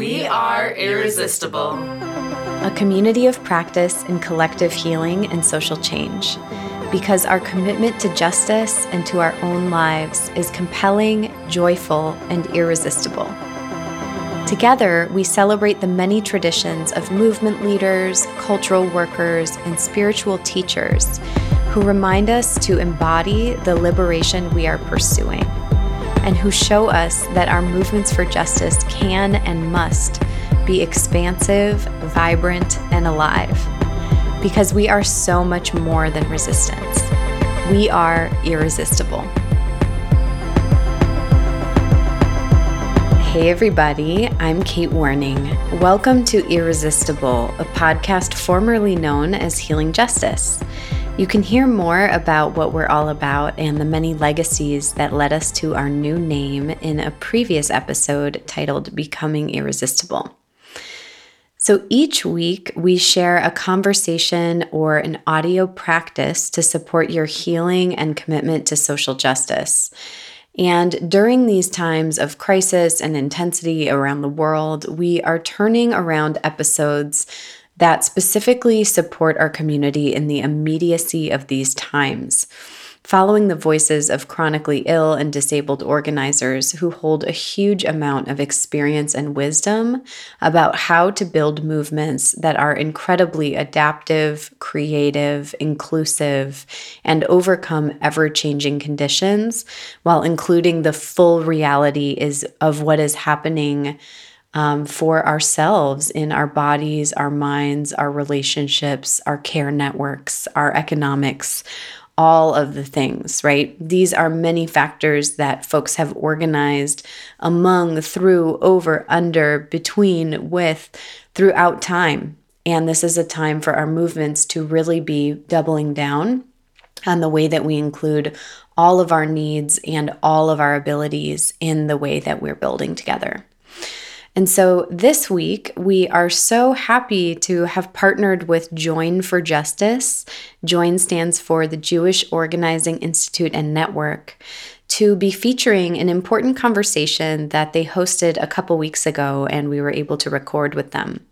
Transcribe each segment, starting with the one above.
We are irresistible. A community of practice in collective healing and social change. Because our commitment to justice and to our own lives is compelling, joyful, and irresistible. Together, we celebrate the many traditions of movement leaders, cultural workers, and spiritual teachers who remind us to embody the liberation we are pursuing, and who show us that our movements for justice can and must be expansive, vibrant, and alive. Because we are so much more than resistance. We are irresistible. Hey, everybody, I'm Kate Werning. Welcome to Irresistible, a podcast formerly known as Healing Justice. You can hear more about what we're all about and the many legacies that led us to our new name in a previous episode titled Becoming Irresistible. So each week, we share a conversation or an audio practice to support your healing and commitment to social justice. And during these times of crisis and intensity around the world, we are turning around episodes that specifically support our community in the immediacy of these times. Following the voices of chronically ill and disabled organizers who hold a huge amount of experience and wisdom about how to build movements that are incredibly adaptive, creative, inclusive, and overcome ever changing conditions while including the full reality is of what is happening um, for ourselves in our bodies, our minds, our relationships, our care networks, our economics, all of the things, right? These are many factors that folks have organized among, through, over, under, between, with, throughout time. And this is a time for our movements to really be doubling down on the way that we include all of our needs and all of our abilities in the way that we're building together. And so this week, we are so happy to have partnered with Join for Justice. Join stands for the Jewish Organizing Institute and Network to be featuring an important conversation that they hosted a couple weeks ago and we were able to record with them.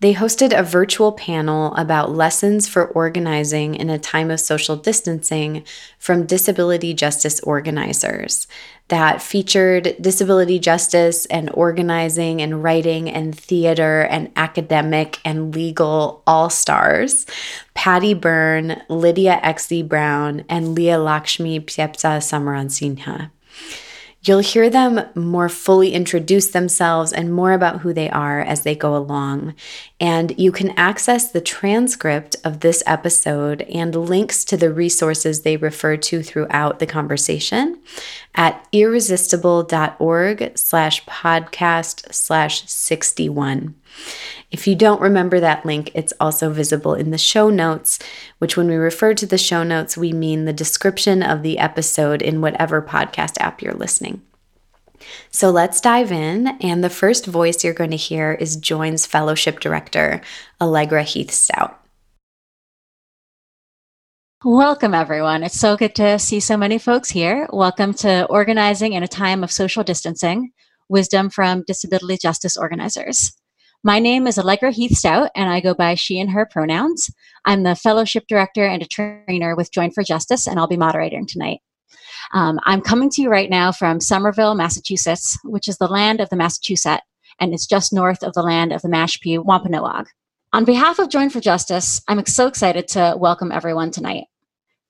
They hosted a virtual panel about lessons for organizing in a time of social distancing from disability justice organizers that featured disability justice and organizing and writing and theater and academic and legal all stars Patty Berne, Lydia X.Z. Brown, and Leah Lakshmi Piepzna Samarasinha. You'll hear them more fully introduce themselves and more about who they are as they go along. And you can access the transcript of this episode and links to the resources they refer to throughout the conversation at irresistible.org slash podcast slash 61. If you don't remember that link, it's also visible in the show notes, which, when we refer to the show notes, we mean the description of the episode in whatever podcast app you're listening. So let's dive in. And the first voice you're going to hear is Join's Fellowship Director, Allegra Heath Stout. Welcome, everyone. It's so good to see so many folks here. Welcome to Organizing in a Time of Social Distancing Wisdom from Disability Justice Organizers. My name is Allegra Heath Stout, and I go by she and her pronouns. I'm the fellowship director and a trainer with Join for Justice, and I'll be moderating tonight. Um, I'm coming to you right now from Somerville, Massachusetts, which is the land of the Massachusetts, and it's just north of the land of the Mashpee Wampanoag. On behalf of Join for Justice, I'm so excited to welcome everyone tonight.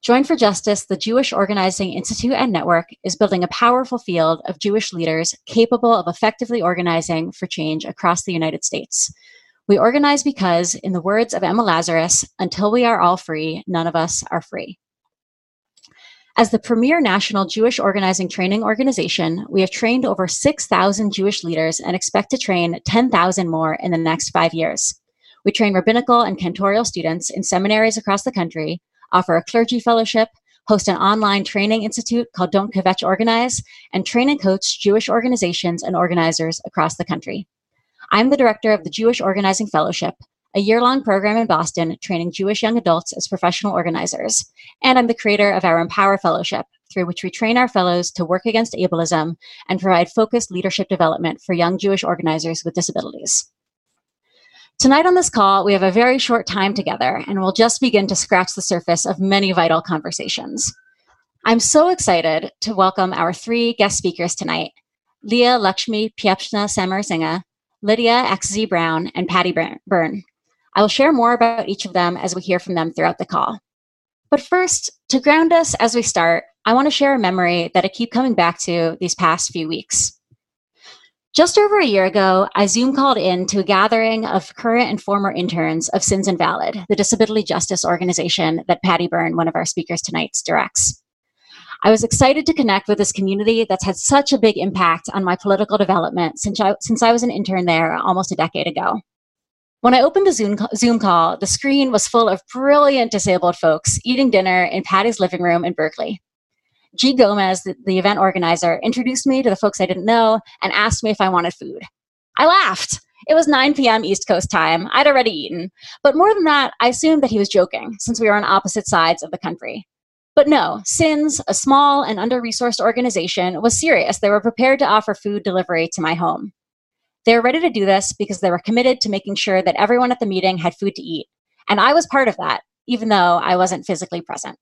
Join for Justice, the Jewish Organizing Institute and Network, is building a powerful field of Jewish leaders capable of effectively organizing for change across the United States. We organize because, in the words of Emma Lazarus, until we are all free, none of us are free. As the premier national Jewish organizing training organization, we have trained over 6,000 Jewish leaders and expect to train 10,000 more in the next five years. We train rabbinical and cantorial students in seminaries across the country offer a clergy fellowship, host an online training institute called Don't Kvetch Organize, and train and coach Jewish organizations and organizers across the country. I'm the director of the Jewish Organizing Fellowship, a year long program in Boston training Jewish young adults as professional organizers. And I'm the creator of our Empower Fellowship, through which we train our fellows to work against ableism and provide focused leadership development for young Jewish organizers with disabilities. Tonight on this call, we have a very short time together and we'll just begin to scratch the surface of many vital conversations. I'm so excited to welcome our three guest speakers tonight Leah Lakshmi Piepzna Samarasinha, Lydia XZ Brown, and Patty Berne. I will share more about each of them as we hear from them throughout the call. But first, to ground us as we start, I want to share a memory that I keep coming back to these past few weeks. Just over a year ago, I Zoom called in to a gathering of current and former interns of Sins Invalid, the disability justice organization that Patty Berne, one of our speakers tonight, directs. I was excited to connect with this community that's had such a big impact on my political development since I, since I was an intern there almost a decade ago. When I opened the Zoom, Zoom call, the screen was full of brilliant disabled folks eating dinner in Patty's living room in Berkeley. G. Gomez, the, the event organizer, introduced me to the folks I didn't know and asked me if I wanted food. I laughed. It was 9 p.m. East Coast time. I'd already eaten. But more than that, I assumed that he was joking since we were on opposite sides of the country. But no, SINS, a small and under resourced organization, was serious. They were prepared to offer food delivery to my home. They were ready to do this because they were committed to making sure that everyone at the meeting had food to eat. And I was part of that, even though I wasn't physically present.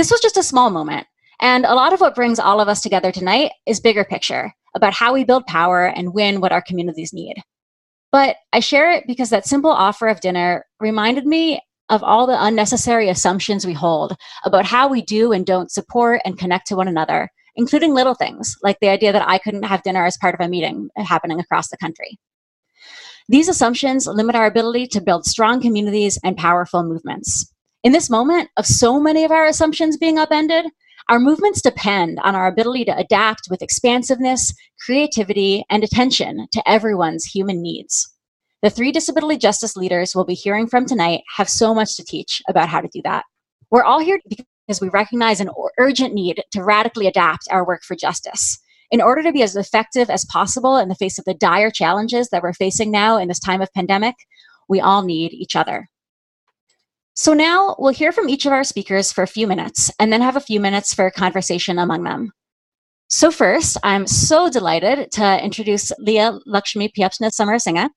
This was just a small moment. And a lot of what brings all of us together tonight is bigger picture about how we build power and win what our communities need. But I share it because that simple offer of dinner reminded me of all the unnecessary assumptions we hold about how we do and don't support and connect to one another, including little things like the idea that I couldn't have dinner as part of a meeting happening across the country. These assumptions limit our ability to build strong communities and powerful movements. In this moment of so many of our assumptions being upended, our movements depend on our ability to adapt with expansiveness, creativity, and attention to everyone's human needs. The three disability justice leaders we'll be hearing from tonight have so much to teach about how to do that. We're all here because we recognize an urgent need to radically adapt our work for justice. In order to be as effective as possible in the face of the dire challenges that we're facing now in this time of pandemic, we all need each other. So now we'll hear from each of our speakers for a few minutes and then have a few minutes for conversation among them. So first, I'm so delighted to introduce Leah Lakshmi Piepzna Samarasinha.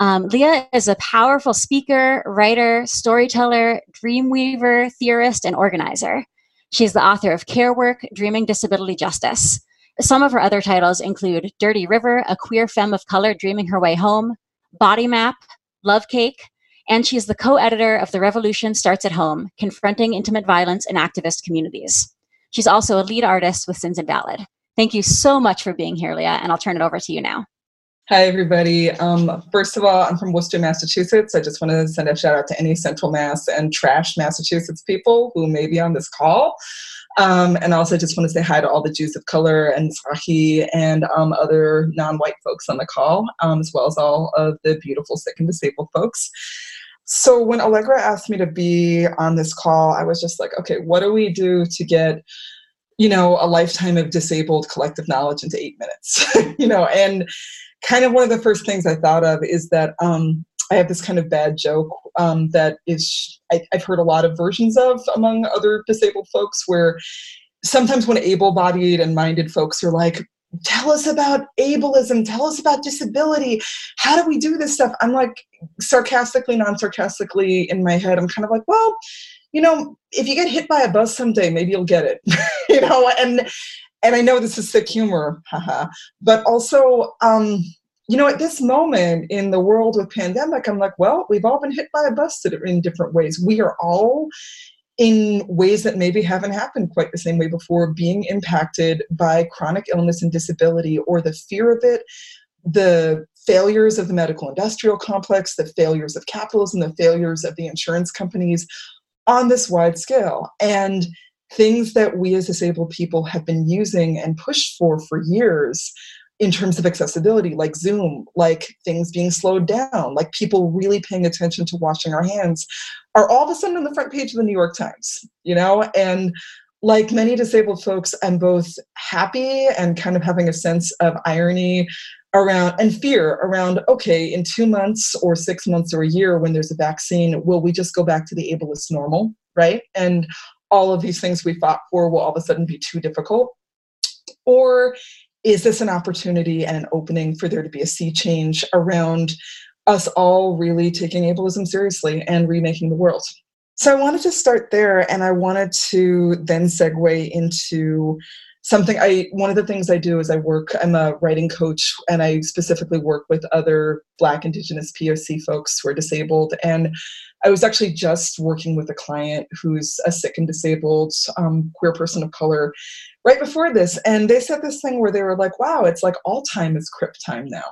Um, Leah is a powerful speaker, writer, storyteller, dreamweaver, theorist, and organizer. She's the author of Care Work, Dreaming Disability Justice. Some of her other titles include Dirty River, A Queer Femme of Color Dreaming Her Way Home, Body Map, Love Cake, and she is the co editor of The Revolution Starts at Home Confronting Intimate Violence in Activist Communities. She's also a lead artist with Sins Invalid. Thank you so much for being here, Leah, and I'll turn it over to you now. Hi, everybody. Um, first of all, I'm from Worcester, Massachusetts. I just want to send a shout out to any Central Mass and Trash, Massachusetts people who may be on this call. Um, and also just want to say hi to all the Jews of color and Mizrahi and um, other non-white folks on the call, um, as well as all of the beautiful sick and disabled folks. So when Allegra asked me to be on this call, I was just like, okay, what do we do to get, you know, a lifetime of disabled collective knowledge into eight minutes? you know, and kind of one of the first things I thought of is that um, I have this kind of bad joke um, that is I, I've heard a lot of versions of among other disabled folks where sometimes when able-bodied and minded folks are like tell us about ableism. Tell us about disability. How do we do this stuff? I'm like sarcastically non-sarcastically in my head. I'm kind of like well you know if you get hit by a bus someday maybe you'll get it. You know and and i know this is sick humor haha but also um you know at this moment in the world with pandemic i'm like well we've all been hit by a bus in different ways. We are all in ways that maybe haven't happened quite the same way before, being impacted by chronic illness and disability or the fear of it, the failures of the medical industrial complex, the failures of capitalism, the failures of the insurance companies on this wide scale. And things that we as disabled people have been using and pushed for for years in terms of accessibility, like Zoom, like things being slowed down, like people really paying attention to washing our hands, are all of a sudden on the front page of the New York Times, you know? And like many disabled folks, I'm both happy and kind of having a sense of irony around and fear around okay, in two months or six months or a year when there's a vaccine, will we just go back to the ableist normal, right? And all of these things we fought for will all of a sudden be too difficult? Or is this an opportunity and an opening for there to be a sea change around us all really taking ableism seriously and remaking the world? So I wanted to start there and I wanted to then segue into something I one of the things I do is I work I'm a writing coach and I specifically work with other black indigenous POC folks who are disabled. And I was actually just working with a client who's a sick and disabled um, queer person of color right before this. And they said this thing where they were like wow it's like all time is crip time now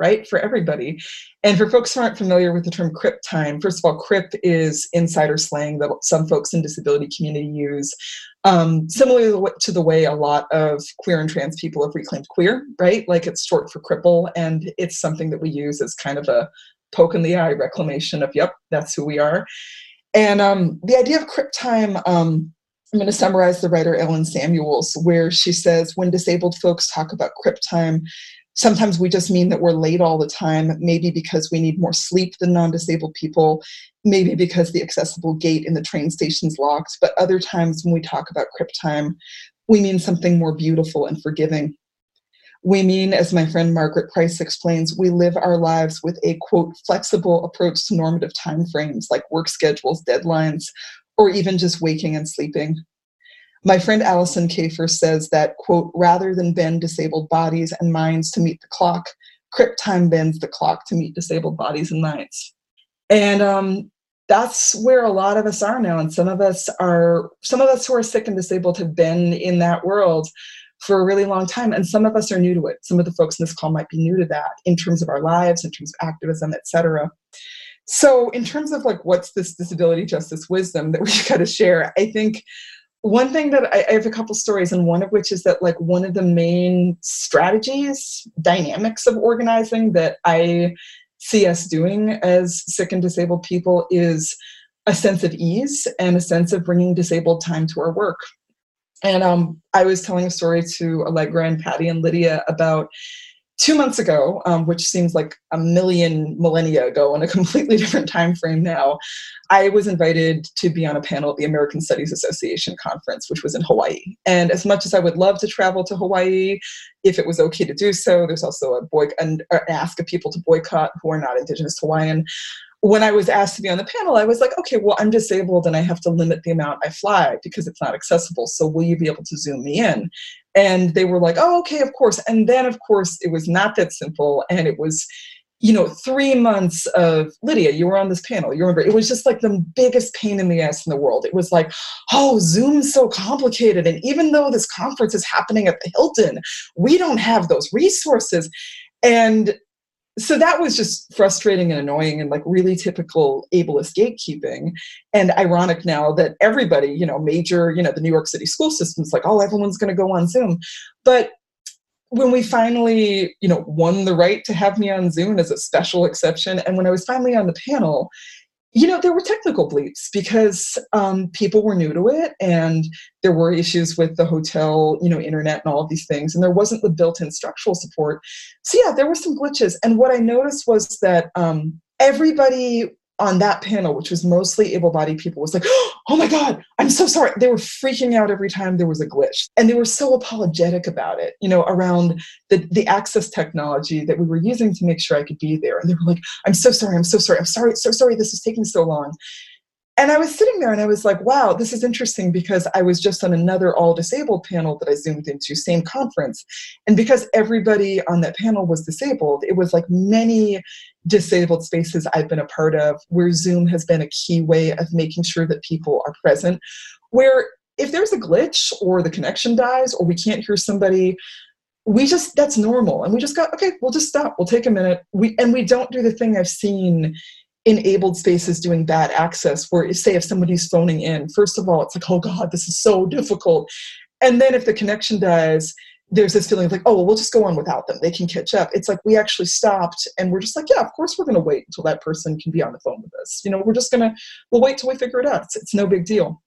right for everybody. And for folks who aren't familiar with the term crip time first of all crip is insider slang that some folks in disability community use um, similarly to the way a lot of queer and trans people have reclaimed queer right? Like it's short for cripple and it's something that we use as kind of a poke in the eye reclamation of yep that's who we are. And um, the idea of crip time um, I'm going to summarize the writer Ellen Samuels, where she says, when disabled folks talk about crip time, sometimes we just mean that we're late all the time, maybe because we need more sleep than non disabled people, maybe because the accessible gate in the train station's locked. But other times when we talk about crip time, we mean something more beautiful and forgiving. We mean, as my friend Margaret Price explains, we live our lives with a quote flexible approach to normative time frames like work schedules, deadlines, or even just waking and sleeping. My friend Alison Kafer says that, quote, rather than bend disabled bodies and minds to meet the clock, Crip time bends the clock to meet disabled bodies and minds. And um, that's where a lot of us are now. And some of us are, some of us who are sick and disabled have been in that world for a really long time. And some of us are new to it. Some of the folks in this call might be new to that in terms of our lives, in terms of activism, et cetera. So, in terms of like what's this disability justice wisdom that we've got to share, I think one thing that I, I, have a couple stories, and one of which is that like one of the main strategies, dynamics of organizing that I see us doing as sick and disabled people is a sense of ease and a sense of bringing disabled time to our work. And um, I was telling a story to Allegra and Patty and Lydia about two months ago, um, which seems like a million millennia ago in a completely different time frame now, I was invited to be on a panel at the American Studies Association conference, which was in Hawaii. And as much as I would love to travel to Hawaii, if it was okay to do so, there's also a boy an ask of people to boycott who are not Indigenous Hawaiian when I was asked to be on the panel, I was like, okay, well, I'm disabled and I have to limit the amount I fly because it's not accessible. So will you be able to zoom me in? And they were like, oh, okay, of course. And then, of course, it was not that simple. And it was, you know, three months of Lydia, you were on this panel. You remember, it was just like the biggest pain in the ass in the world. It was like, oh, Zoom's so complicated. And even though this conference is happening at the Hilton, we don't have those resources. And so that was just frustrating and annoying and like really typical ableist gatekeeping. And ironic now that everybody you know major you know the new york city school system's like oh everyone's going to go on zoom. But when we finally you know won the right to have me on zoom as a special exception and when i was finally on the panel you know there were technical bleeps because um, people were new to it and there were issues with the hotel you know internet and all of these things and there wasn't the built-in structural support. So yeah there were some glitches and what i noticed was that um, everybody on that panel, which was mostly able bodied people, was like, oh my God, I'm so sorry. They were freaking out every time there was a glitch. And they were so apologetic about it, you know, around the, the access technology that we were using to make sure I could be there. And they were like, I'm so sorry, I'm so sorry, I'm sorry, so sorry this is taking so long. And I was sitting there and I was like, wow, this is interesting because I was just on another all disabled panel that I zoomed into, same conference. And because everybody on that panel was disabled, it was like many disabled spaces I've been a part of where Zoom has been a key way of making sure that people are present. Where if there's a glitch or the connection dies or we can't hear somebody, we just that's normal and we just go okay we'll just stop we'll take a minute we and we don't do the thing i've seen enabled spaces doing bad access where say if somebody's phoning in first of all it's like oh god this is so difficult. And then if the connection dies there's this feeling of like oh well we'll just go on without them. They can catch up. It's like we actually stopped and we're just like yeah of course we're going to wait until that person can be on the phone with us. You know we're just going to we'll wait till we figure it out. It's, it's no big deal.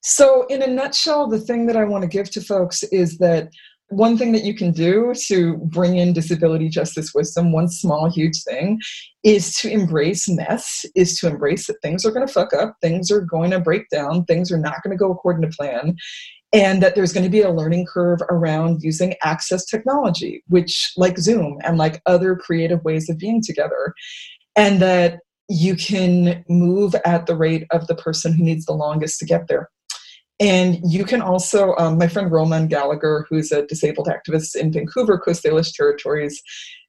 So in a nutshell the thing that i want to give to folks is that one thing that you can do to bring in disability justice wisdom, one small, huge thing, is to embrace mess, is to embrace that things are going to fuck up, things are going to break down, things are not going to go according to plan, and that there's going to be a learning curve around using access technology, which, like Zoom and like other creative ways of being together, and that you can move at the rate of the person who needs the longest to get there. And you can also, um, my friend Roman Gallagher, who's a disabled activist in Vancouver, Coast Salish Territories,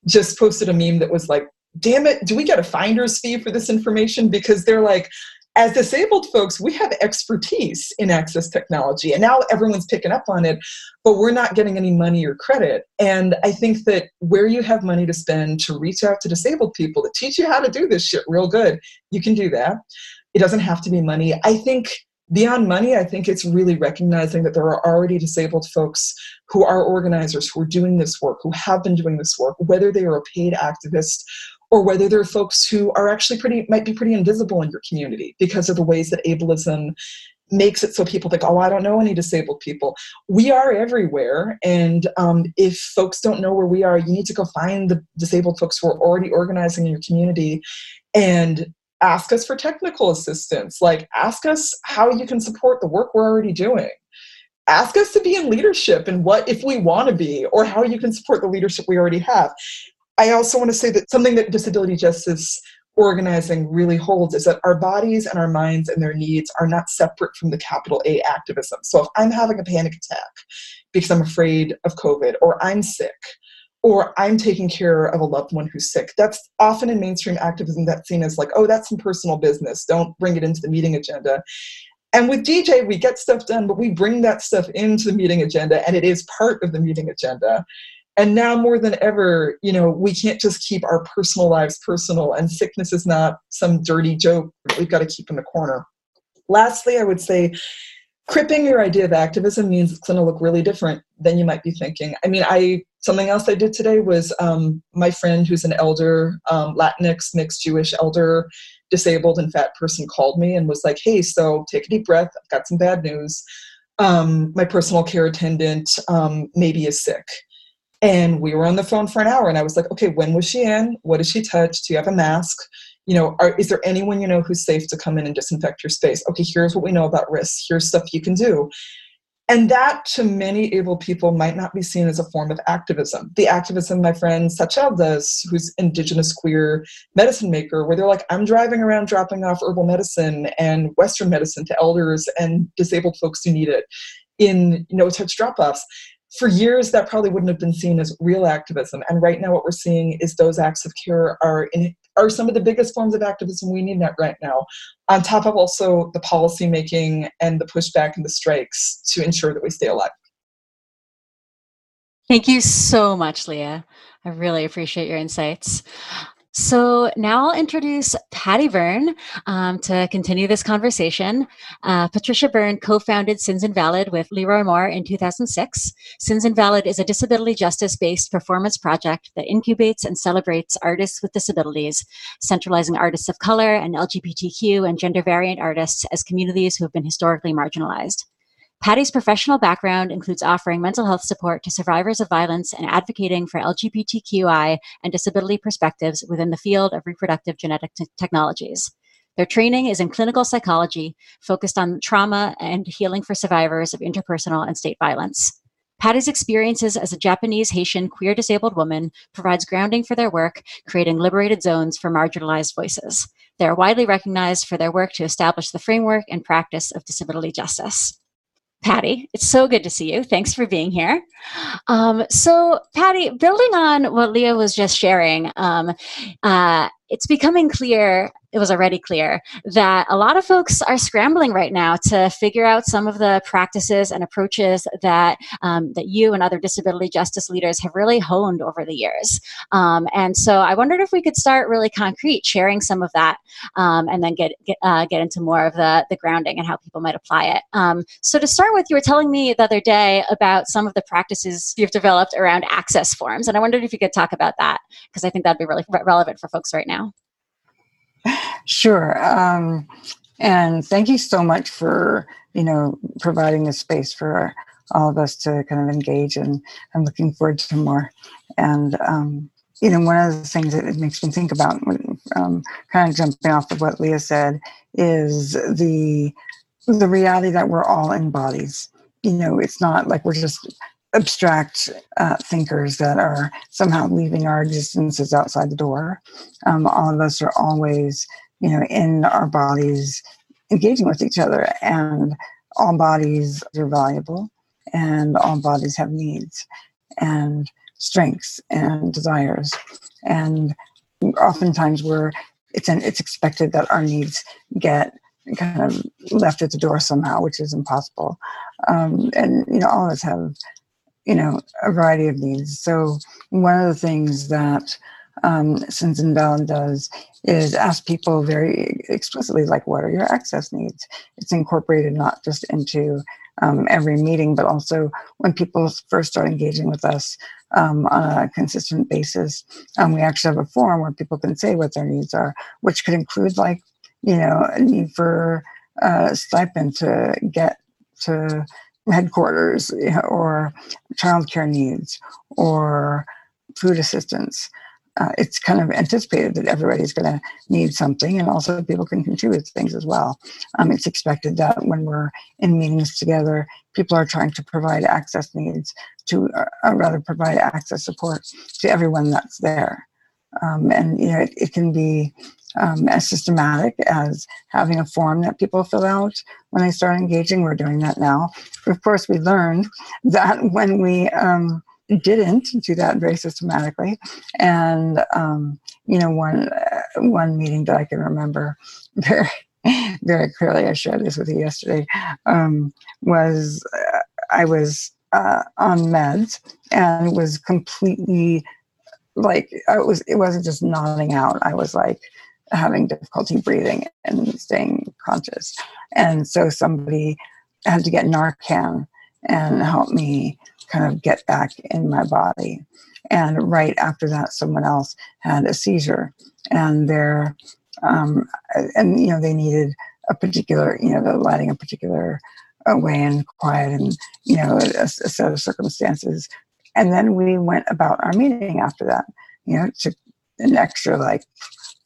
just posted a meme that was like, damn it, do we get a finder's fee for this information? Because they're like, as disabled folks, we have expertise in access technology, and now everyone's picking up on it, but we're not getting any money or credit. And I think that where you have money to spend to reach out to disabled people to teach you how to do this shit real good, you can do that. It doesn't have to be money. I think beyond money, I think it's really recognizing that there are already disabled folks who are organizers, who are doing this work, who have been doing this work, whether they are a paid activist or whether they're folks who are actually pretty, might be pretty invisible in your community because of the ways that ableism makes it so people think, oh, I don't know any disabled people. We are everywhere. And um, if folks don't know where we are, you need to go find the disabled folks who are already organizing in your community and ask us for technical assistance. Like ask us how you can support the work we're already doing. Ask us to be in leadership and what if we want to be or how you can support the leadership we already have. I also want to say that something that disability justice organizing really holds is that our bodies and our minds and their needs are not separate from the capital A activism. So if I'm having a panic attack because I'm afraid of COVID or I'm sick or I'm taking care of a loved one who's sick. That's often in mainstream activism that's seen as like, oh, that's some personal business. Don't bring it into the meeting agenda. And with DJ, we get stuff done, but we bring that stuff into the meeting agenda and it is part of the meeting agenda. And now more than ever, you know, we can't just keep our personal lives personal, and sickness is not some dirty joke we've got to keep in the corner. Lastly, I would say cripping your idea of activism means it's going to look really different than you might be thinking. I mean, I something else I did today was um, my friend who's an elder, um, Latinx, mixed Jewish elder, disabled and fat person called me and was like, "Hey, so take a deep breath. I've got some bad news. Um, my personal care attendant um, maybe is sick." And we were on the phone for an hour, and I was like, "Okay, when was she in? What did she touch? Do you have a mask? You know, are, is there anyone you know who's safe to come in and disinfect your space? Okay, here's what we know about risks. Here's stuff you can do. And that to many able people might not be seen as a form of activism. The activism my friend Sachel does, who's indigenous queer medicine maker, where they're like, I'm driving around dropping off herbal medicine and Western medicine to elders and disabled folks who need it in no touch drop offs for years that probably wouldn't have been seen as real activism. And right now what we're seeing is those acts of care are in, are some of the biggest forms of activism we need right now on top of also the policy making and the pushback and the strikes to ensure that we stay alive. Thank you so much leah. I really appreciate your insights so now I'll introduce Patty Berne um, to continue this conversation. Uh, Patricia Berne co-founded Sins Invalid with Leroy Moore in 2006. Sins Invalid is a disability justice-based performance project that incubates and celebrates artists with disabilities, centralizing artists of color and LGBTQ and gender variant artists as communities who have been historically marginalized. Patty's professional background includes offering mental health support to survivors of violence and advocating for LGBTQI and disability perspectives within the field of reproductive genetic t- technologies. Their training is in clinical psychology, focused on trauma and healing for survivors of interpersonal and state violence. Patty's experiences as a Japanese Haitian queer disabled woman provides grounding for their work, creating liberated zones for marginalized voices. They are widely recognized for their work to establish the framework and practice of disability justice. Patty, it's so good to see you. Thanks for being here. Um, so, Patty, building on what Leah was just sharing, um, uh, it's becoming clear it was already clear that a lot of folks are scrambling right now to figure out some of the practices and approaches that um, that you and other disability justice leaders have really honed over the years. Um, and so I wondered if we could start really concrete, sharing some of that, um, and then get get, uh, get into more of the the grounding and how people might apply it. Um, so to start with, you were telling me the other day about some of the practices you've developed around access forms, and I wondered if you could talk about that because I think that'd be really re- relevant for folks right now. Sure. Um, and thank you so much for, you know, providing the space for all of us to kind of engage and I'm looking forward to more. And, um, you know, one of the things that it makes me think about, um, kind of jumping off of what Leah said, is the the reality that we're all in bodies. You know, it's not like we're just abstract uh, thinkers that are somehow leaving our existences outside the door. Um, all of us are always, you know, in our bodies, engaging with each other, and all bodies are valuable, and all bodies have needs and strengths and desires, and oftentimes we're it's an, it's expected that our needs get kind of left at the door somehow, which is impossible. Um, and you know, all of us have you know a variety of needs. So one of the things that um, Sins Invalid does is ask people very explicitly, like, what are your access needs? It's incorporated not just into um, every meeting, but also when people first start engaging with us um, on a consistent basis. Um, we actually have a forum where people can say what their needs are, which could include like you know, a need for a stipend to get to headquarters or childcare needs or food assistance. Uh, it's kind of anticipated that everybody's going to need something, and also people can contribute things as well. Um, it's expected that when we're in meetings together, people are trying to provide access needs to, uh rather, provide access support to everyone that's there. Um, and you know, it, it can be um, as systematic as having a form that people fill out when they start engaging. We're doing that now. Of course, we learned that when we um, didn't do that very systematically, and um, you know, one uh, one meeting that I can remember very very clearly, I shared this with you yesterday, um, was uh, I was uh, on meds and was completely like I was it wasn't just nodding out. I was like having difficulty breathing and staying conscious. And so somebody had to get Narcan and help me kind of get back in my body. And right after that, someone else had a seizure, and they're, um, and you know, they needed a particular, you know, the lighting a particular uh, way and quiet, and you know, a, a set of circumstances. And then we went about our meeting after that. You know, it took an extra like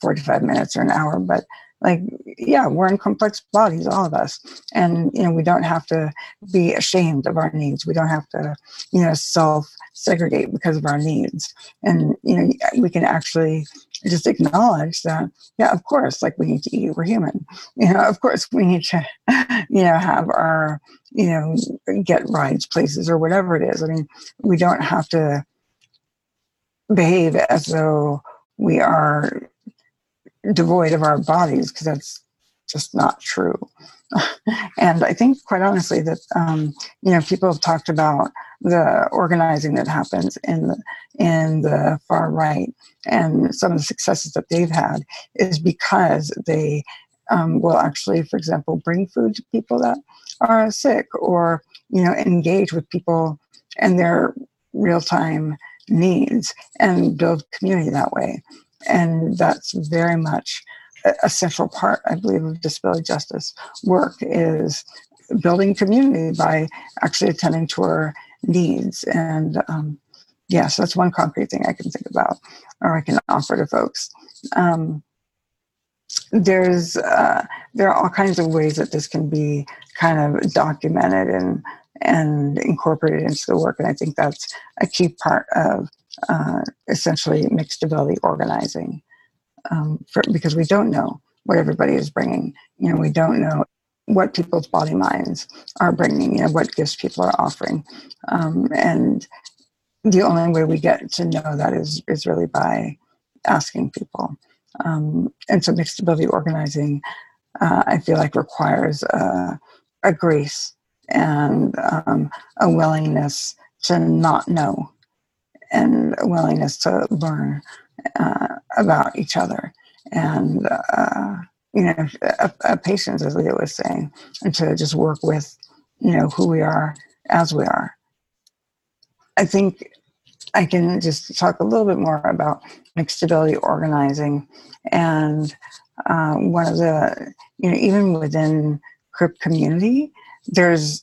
45 minutes or an hour but like yeah we're in complex bodies all of us. And you know we don't have to be ashamed of our needs. We don't have to you know self segregate because of our needs. And you know we can actually just acknowledge that yeah of course like we need to eat we're human. You know of course we need to you know have our you know get rides places or whatever it is. I mean we don't have to behave as though we are devoid of our bodies because that's just not true. and I think, quite honestly, that um, you know people have talked about the organizing that happens in the, in the far right, and some of the successes that they've had is because they um, will actually, for example, bring food to people that are sick, or you know, engage with people and their real time needs and build community that way. And that's very much a central part, I believe, of disability justice work is building community by actually attending to our needs. And um, yes, that's one concrete thing I can think about or I can offer to folks. Um, there's uh, there are all kinds of ways that this can be kind of documented and and incorporated into the work, and I think that's a key part of uh, essentially mixed ability organizing um, for, because we don't know what everybody is bringing. You know, we don't know what people's body minds are bringing, you know, what gifts people are offering. Um, and the only way we get to know that is, is really by asking people. Um, and so mixed ability organizing, uh, I feel like requires a grace and um, a willingness to not know and willingness to learn uh, about each other. And uh, you know a, a, patience as leah was saying and to just work with you know who we are as we are. I think i can just talk a little bit more about mixed ability organizing and uh, one of the you know even within crip community there's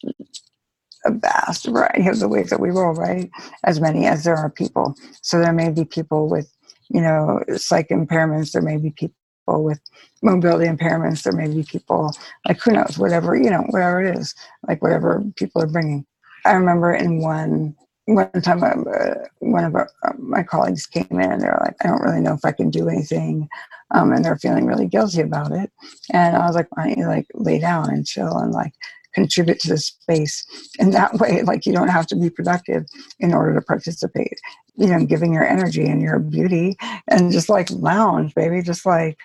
a vast variety of the ways that we roll, right? As many as there are people. So there may be people with, you know, psych impairments. There may be people with mobility impairments. There may be people like who knows, whatever you know, whatever it is, like whatever people are bringing. I remember in one one time uh, one of uh, my colleagues came in and they're like, I don't really know if I can do anything. Um, and they're feeling really guilty about it. And I was like, why don't you like lay down and chill and like contribute to the space in that way like you don't have to be productive in order to participate. You know giving your energy and your beauty and just like lounge baby just like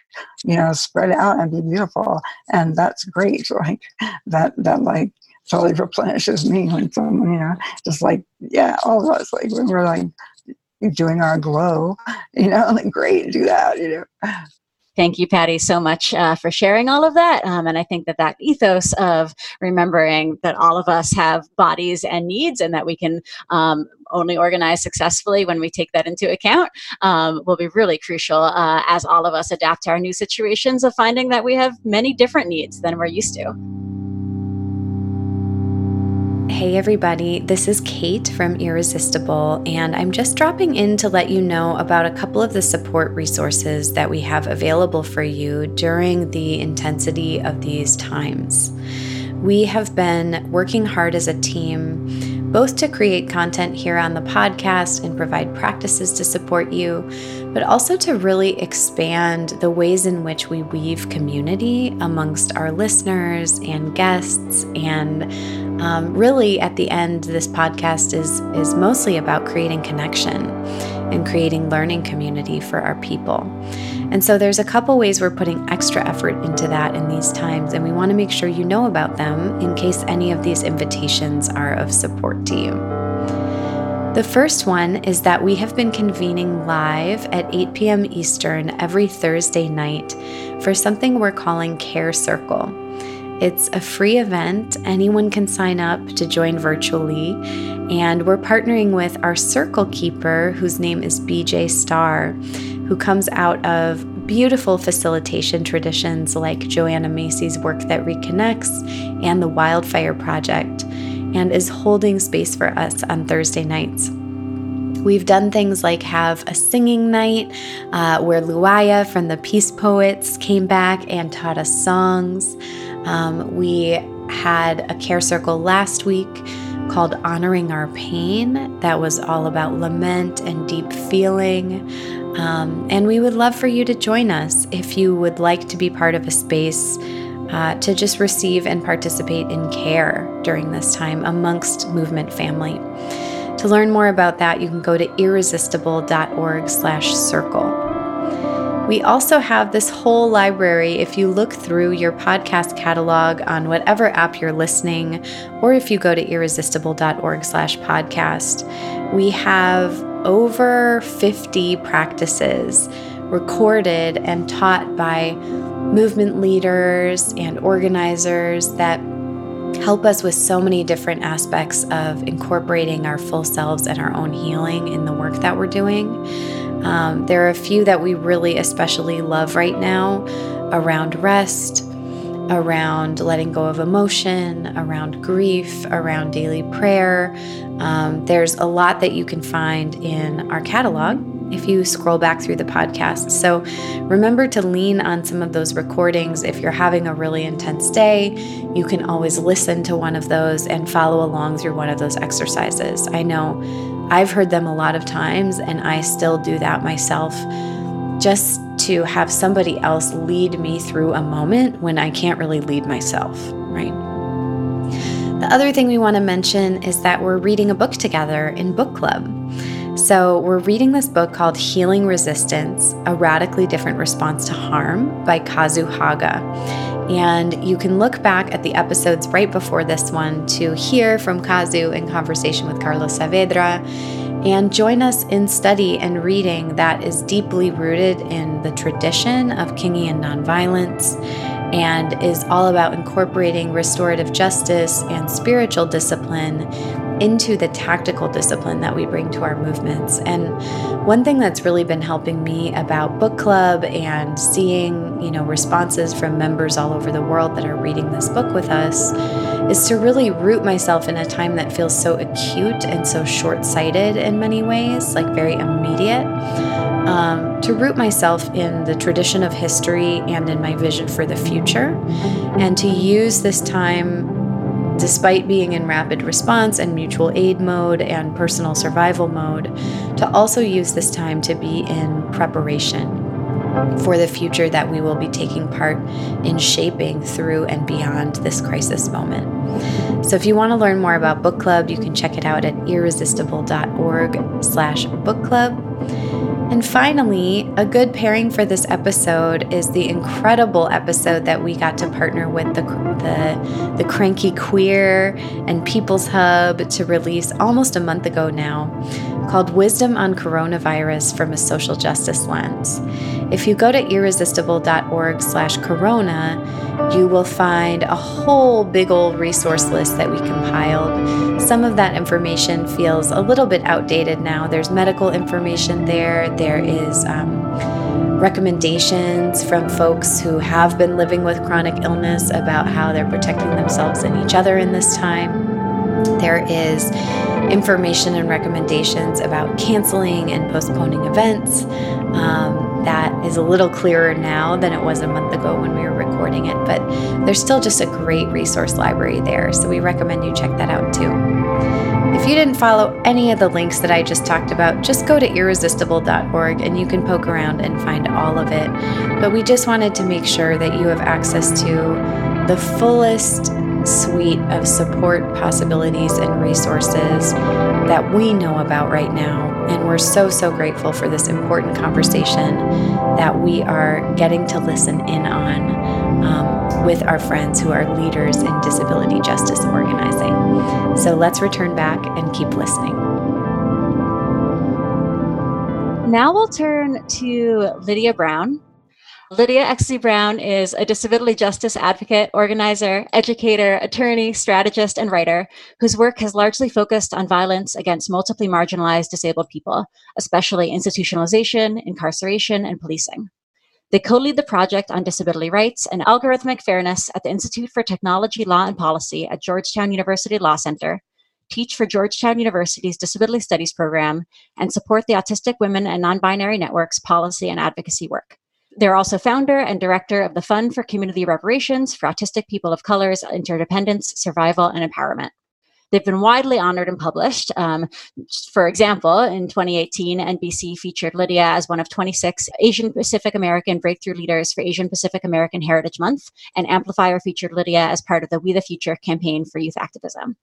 you know spread out and be beautiful. And that's great like that that like totally replenishes me when someone you know just like yeah all of us like when we're like doing our glow you know like great do that you know Thank you, Patty, so much uh, for sharing all of that. Um, and I think that that ethos of remembering that all of us have bodies and needs and that we can um, only organize successfully when we take that into account um, will be really crucial uh, as all of us adapt to our new situations of finding that we have many different needs than we're used to. Hey, everybody, this is Kate from Irresistible, and I'm just dropping in to let you know about a couple of the support resources that we have available for you during the intensity of these times. We have been working hard as a team, both to create content here on the podcast and provide practices to support you, but also to really expand the ways in which we weave community amongst our listeners and guests. And um, really, at the end, this podcast is is mostly about creating connection and creating learning community for our people. And so there's a couple ways we're putting extra effort into that in these times, and we want to make sure you know about them in case any of these invitations are of support to you. The first one is that we have been convening live at 8 p.m. Eastern every Thursday night for something we're calling Care Circle. It's a free event. Anyone can sign up to join virtually. And we're partnering with our circle keeper, whose name is BJ Starr, who comes out of beautiful facilitation traditions like Joanna Macy's work that reconnects and the Wildfire Project, and is holding space for us on Thursday nights. We've done things like have a singing night uh, where Luaya from the Peace Poets came back and taught us songs. Um, we had a care circle last week called Honoring Our Pain that was all about lament and deep feeling. Um, and we would love for you to join us if you would like to be part of a space uh, to just receive and participate in care during this time amongst movement family. To learn more about that, you can go to irresistible.org slash circle. We also have this whole library if you look through your podcast catalog on whatever app you're listening, or if you go to irresistible.org slash podcast. We have over 50 practices recorded and taught by movement leaders and organizers that help us with so many different aspects of incorporating our full selves and our own healing in the work that we're doing. Um, there are a few that we really especially love right now around rest, around letting go of emotion, around grief, around daily prayer. Um, there's a lot that you can find in our catalog if you scroll back through the podcast. So remember to lean on some of those recordings. If you're having a really intense day, you can always listen to one of those and follow along through one of those exercises. I know I've heard them a lot of times, and I still do that myself just to have somebody else lead me through a moment when I can't really lead myself, right? The other thing we want to mention is that we're reading a book together in book club. So, we're reading this book called Healing Resistance A Radically Different Response to Harm by Kazu Haga. And you can look back at the episodes right before this one to hear from Kazu in conversation with Carlos Saavedra and join us in study and reading that is deeply rooted in the tradition of Kingian nonviolence and is all about incorporating restorative justice and spiritual discipline into the tactical discipline that we bring to our movements. And one thing that's really been helping me about book club and seeing, you know, responses from members all over the world that are reading this book with us is to really root myself in a time that feels so acute and so short sighted in many ways, like very immediate. Um, to root myself in the tradition of history and in my vision for the future, and to use this time, despite being in rapid response and mutual aid mode and personal survival mode, to also use this time to be in preparation for the future that we will be taking part in shaping through and beyond this crisis moment. So if you want to learn more about book club, you can check it out at irresistible.org slash book club. And finally, a good pairing for this episode is the incredible episode that we got to partner with the, the, the Cranky Queer and People's Hub to release almost a month ago now, called Wisdom on Coronavirus from a Social Justice Lens. If you go to irresistible.org slash corona, you will find a whole big old resource list that we compiled. Some of that information feels a little bit outdated now. There's medical information there, there is um, recommendations from folks who have been living with chronic illness about how they're protecting themselves and each other in this time. There is information and recommendations about canceling and postponing events. Um, that is a little clearer now than it was a month ago when we were recording it, but there's still just a great resource library there, so we recommend you check that out too. If you didn't follow any of the links that I just talked about, just go to irresistible.org and you can poke around and find all of it. But we just wanted to make sure that you have access to the fullest suite of support possibilities and resources that we know about right now. And we're so, so grateful for this important conversation that we are getting to listen in on um, with our friends who are leaders in disability justice organizing. So let's return back and keep listening. Now we'll turn to Lydia Brown. Lydia X. Z. Brown is a disability justice advocate, organizer, educator, attorney, strategist, and writer whose work has largely focused on violence against multiply marginalized disabled people, especially institutionalization, incarceration, and policing. They co lead the project on disability rights and algorithmic fairness at the Institute for Technology, Law, and Policy at Georgetown University Law Center, teach for Georgetown University's Disability Studies program, and support the Autistic Women and Non Binary Network's policy and advocacy work. They're also founder and director of the Fund for Community Reparations for Autistic People of Color's Interdependence, Survival, and Empowerment. They've been widely honored and published. Um, for example, in 2018, NBC featured Lydia as one of 26 Asian Pacific American breakthrough leaders for Asian Pacific American Heritage Month, and Amplifier featured Lydia as part of the We the Future campaign for youth activism.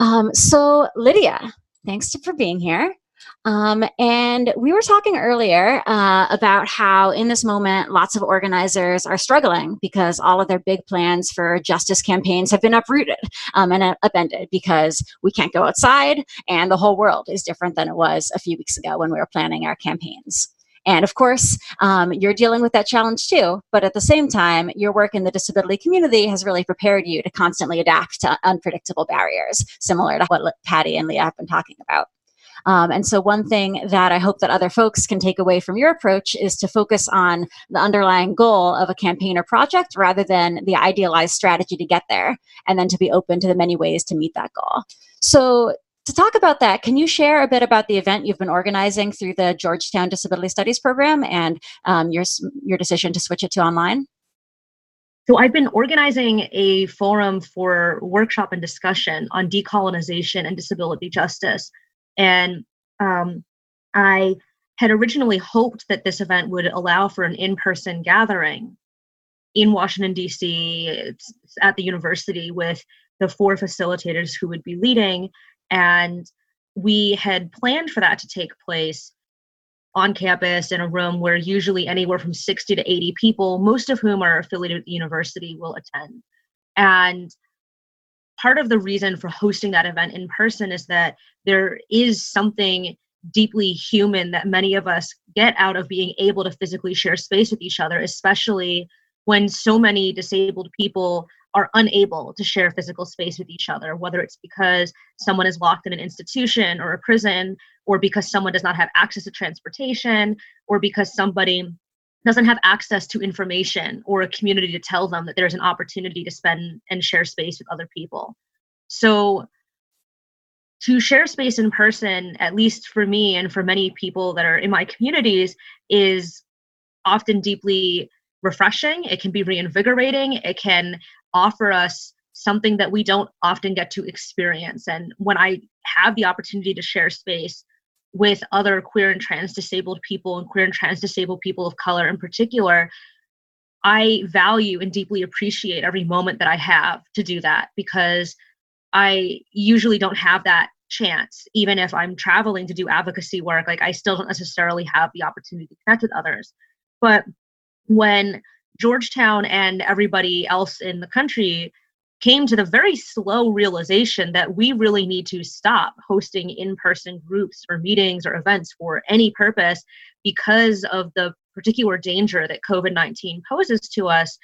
Um, so, Lydia, thanks for being here. Um, and we were talking earlier uh, about how, in this moment, lots of organizers are struggling because all of their big plans for justice campaigns have been uprooted um, and uh, upended because we can't go outside and the whole world is different than it was a few weeks ago when we were planning our campaigns. And of course, um, you're dealing with that challenge too. But at the same time, your work in the disability community has really prepared you to constantly adapt to unpredictable barriers, similar to what Patty and Leah have been talking about. Um, and so, one thing that I hope that other folks can take away from your approach is to focus on the underlying goal of a campaign or project rather than the idealized strategy to get there, and then to be open to the many ways to meet that goal. So, to talk about that, can you share a bit about the event you've been organizing through the Georgetown Disability Studies program and um, your your decision to switch it to online? So I've been organizing a forum for workshop and discussion on decolonization and disability justice and um, I had originally hoped that this event would allow for an in person gathering in Washington, D.C., at the university with the four facilitators who would be leading. And we had planned for that to take place on campus in a room where usually anywhere from 60 to 80 people, most of whom are affiliated with the university, will attend. And part of the reason for hosting that event in person is that there is something deeply human that many of us get out of being able to physically share space with each other, especially when so many disabled people are unable to share physical space with each other, whether it's because someone is locked in an institution or a prison, or because someone does not have access to transportation, or because somebody doesn't have access to information or a community to tell them that there's an opportunity to spend and share space with other people. So to share space in person, at least for me and for many people that are in my communities, is often deeply refreshing. It can be reinvigorating. It can offer us something that we don't often get to experience. And when I have the opportunity to share space with other queer and trans disabled people and queer and trans disabled people of color in particular, I value and deeply appreciate every moment that I have to do that because I usually don't have that chance. Even if i'm traveling to do advocacy work like i still don't necessarily have the opportunity to connect with others. But when georgetown and everybody else in the country came to the very slow realization that we really need to stop hosting in-person groups or meetings or events for any purpose because of the particular danger that covid-19 poses to us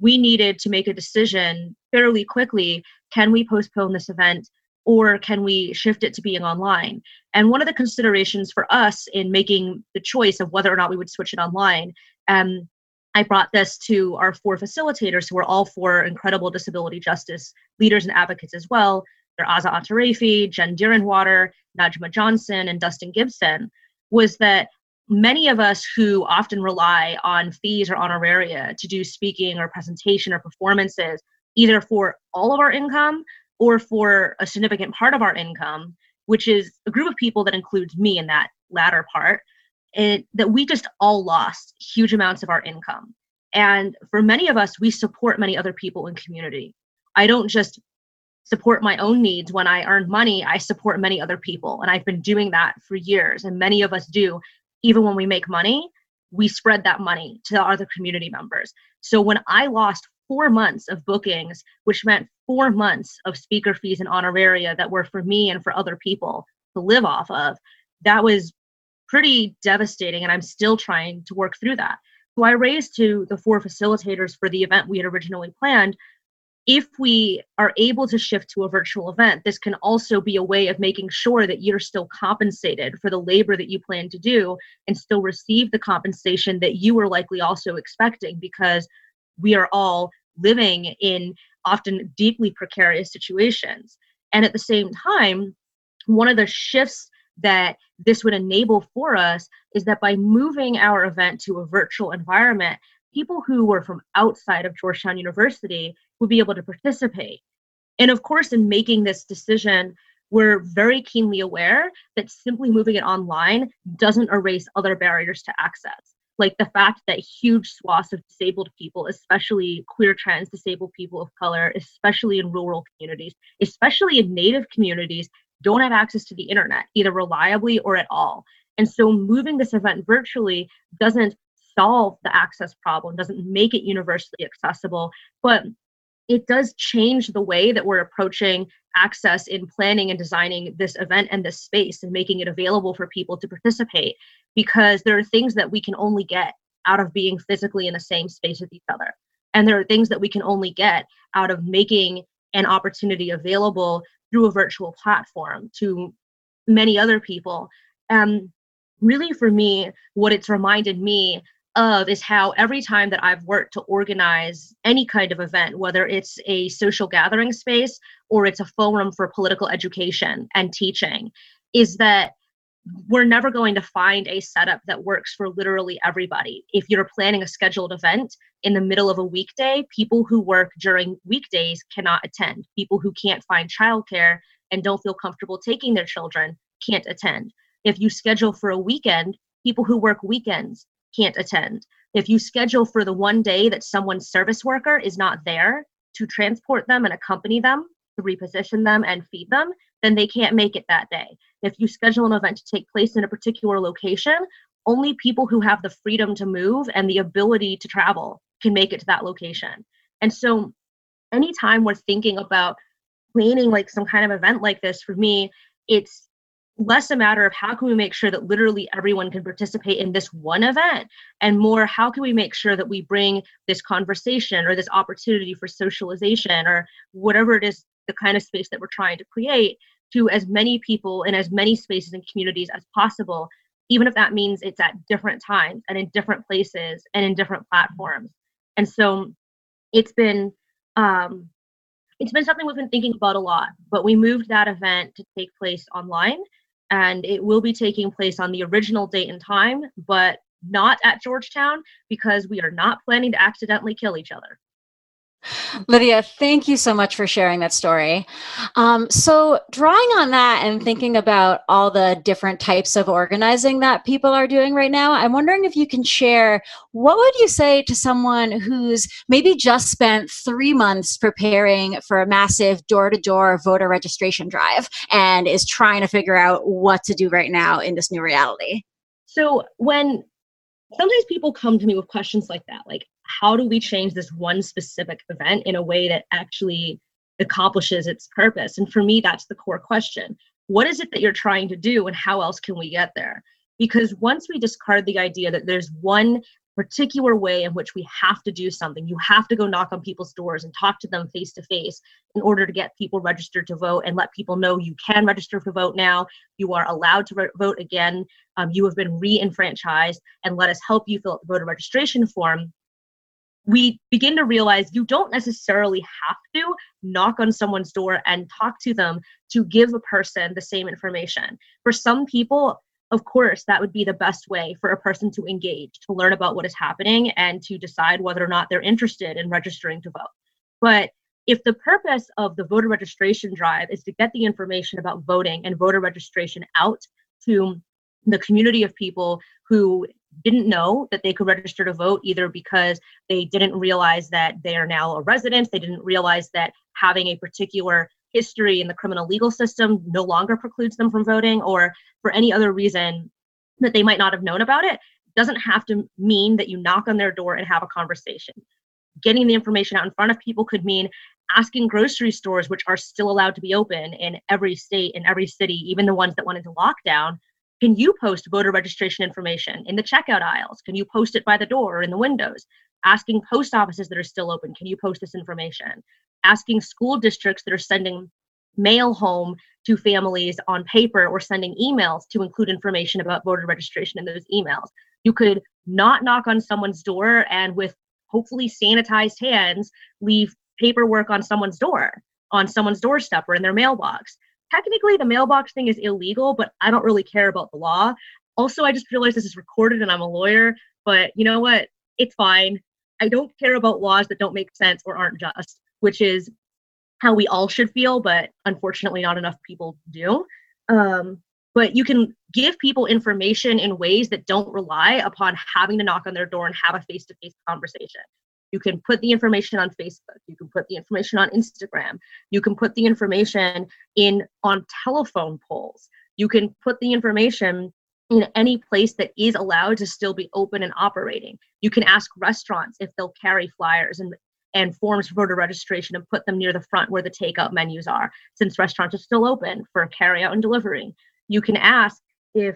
we needed to make a decision fairly quickly can we postpone this event or can we shift it to being online? And one of the considerations for us in making the choice of whether or not we would switch it online, um, I brought this to our four facilitators who are all four incredible disability justice leaders and advocates as well. They're Azza Altiraifi, Jen Deerinwater, Najma Johnson, and Dustin Gibson, was that many of us who often rely on fees or honoraria to do speaking or presentation or performances, either for all of our income or for a significant part of our income, which is a group of people that includes me in that latter part, and that we just all lost huge amounts of our income. And for many of us, we support many other people in community. I don't just support my own needs when I earn money, I support many other people. And I've been doing that for years. And many of us do, even when we make money, we spread that money to other community members. So when I lost four months of bookings, which meant four months of speaker fees and honoraria that were for me and for other people to live off of. That was pretty devastating, and I'm still trying to work through that. So I raised to the four facilitators for the event we had originally planned. If we are able to shift to a virtual event, this can also be a way of making sure that you're still compensated for the labor that you plan to do and still receive the compensation that you were likely also expecting because we are all living in often deeply precarious situations. And at the same time, one of the shifts that this would enable for us is that by moving our event to a virtual environment, people who were from outside of Georgetown University would be able to participate. And of course, in making this decision, we're very keenly aware that simply moving it online doesn't erase other barriers to access like the fact that huge swaths of disabled people, especially queer, trans, disabled people of color, especially in rural communities, especially in native communities, don't have access to the internet, either reliably or at all. And so moving this event virtually doesn't solve the access problem, doesn't make it universally accessible, but it does change the way that we're approaching access in planning and designing this event and this space and making it available for people to participate because there are things that we can only get out of being physically in the same space with each other and there are things that we can only get out of making an opportunity available through a virtual platform to many other people. Um, really for me what it's reminded me of is how every time that I've worked to organize any kind of event, whether it's a social gathering space or it's a forum for political education and teaching, is that we're never going to find a setup that works for literally everybody. If you're planning a scheduled event in the middle of a weekday, people who work during weekdays cannot attend. People who can't find childcare and don't feel comfortable taking their children can't attend. If you schedule for a weekend, people who work weekends can't attend. If you schedule for the one day that someone's service worker is not there to transport them and accompany them, to reposition them and feed them, then they can't make it that day. If you schedule an event to take place in a particular location, only people who have the freedom to move and the ability to travel can make it to that location. And so, anytime we're thinking about planning like some kind of event like this, for me, it's less a matter of how can we make sure that literally everyone can participate in this one event and more how can we make sure that we bring this conversation or this opportunity for socialization or whatever it is the kind of space that we're trying to create to as many people in as many spaces and communities as possible even if that means it's at different times and in different places and in different platforms. And so it's been um, it's been something we've been thinking about a lot. But we moved that event to take place online, and it will be taking place on the original date and time, but not at Georgetown because we are not planning to accidentally kill each other. Lydia, thank you so much for sharing that story. Um, so, drawing on that and thinking about all the different types of organizing that people are doing right now, I'm wondering if you can share what would you say to someone who's maybe just spent three months preparing for a massive door to door voter registration drive and is trying to figure out what to do right now in this new reality? So, when sometimes people come to me with questions like that, like, how do we change this one specific event in a way that actually accomplishes its purpose? And for me, that's the core question. What is it that you're trying to do, and how else can we get there? Because once we discard the idea that there's one particular way in which we have to do something, you have to go knock on people's doors and talk to them face to face in order to get people registered to vote and let people know you can register to vote now. You are allowed to re- vote again. Um, you have been re enfranchised, and let us help you fill out the voter registration form we begin to realize you don't necessarily have to knock on someone's door and talk to them to give a person the same information. For some people, of course, that would be the best way for a person to engage, to learn about what is happening, and to decide whether or not they're interested in registering to vote. But if the purpose of the voter registration drive is to get the information about voting and voter registration out to the community of people who didn't know that they could register to vote either because they didn't realize that they are now a resident, they didn't realize that having a particular history in the criminal legal system no longer precludes them from voting, or for any other reason that they might not have known about it, doesn't have to mean that you knock on their door and have a conversation. Getting the information out in front of people could mean asking grocery stores, which are still allowed to be open in every state, in every city, even the ones that went into lockdown, can you post voter registration information in the checkout aisles? Can you post it by the door or in the windows? Asking post offices that are still open, can you post this information? Asking school districts that are sending mail home to families on paper or sending emails to include information about voter registration in those emails. You could not knock on someone's door and with hopefully sanitized hands leave paperwork on someone's door, on someone's doorstep or in their mailbox technically the mailbox thing is illegal, but I don't really care about the law. Also, I just realized this is recorded and I'm a lawyer, but you know what? It's fine. I don't care about laws that don't make sense or aren't just, which is how we all should feel, but unfortunately, not enough people do. Um, but you can give people information in ways that don't rely upon having to knock on their door and have a face to face conversation. You can put the information on Facebook. You can put the information on Instagram. You can put the information in on telephone poles. You can put the information in any place that is allowed to still be open and operating. You can ask restaurants if they'll carry flyers and and forms for voter registration and put them near the front where the takeout menus are, since restaurants are still open for carryout and delivery. You can ask if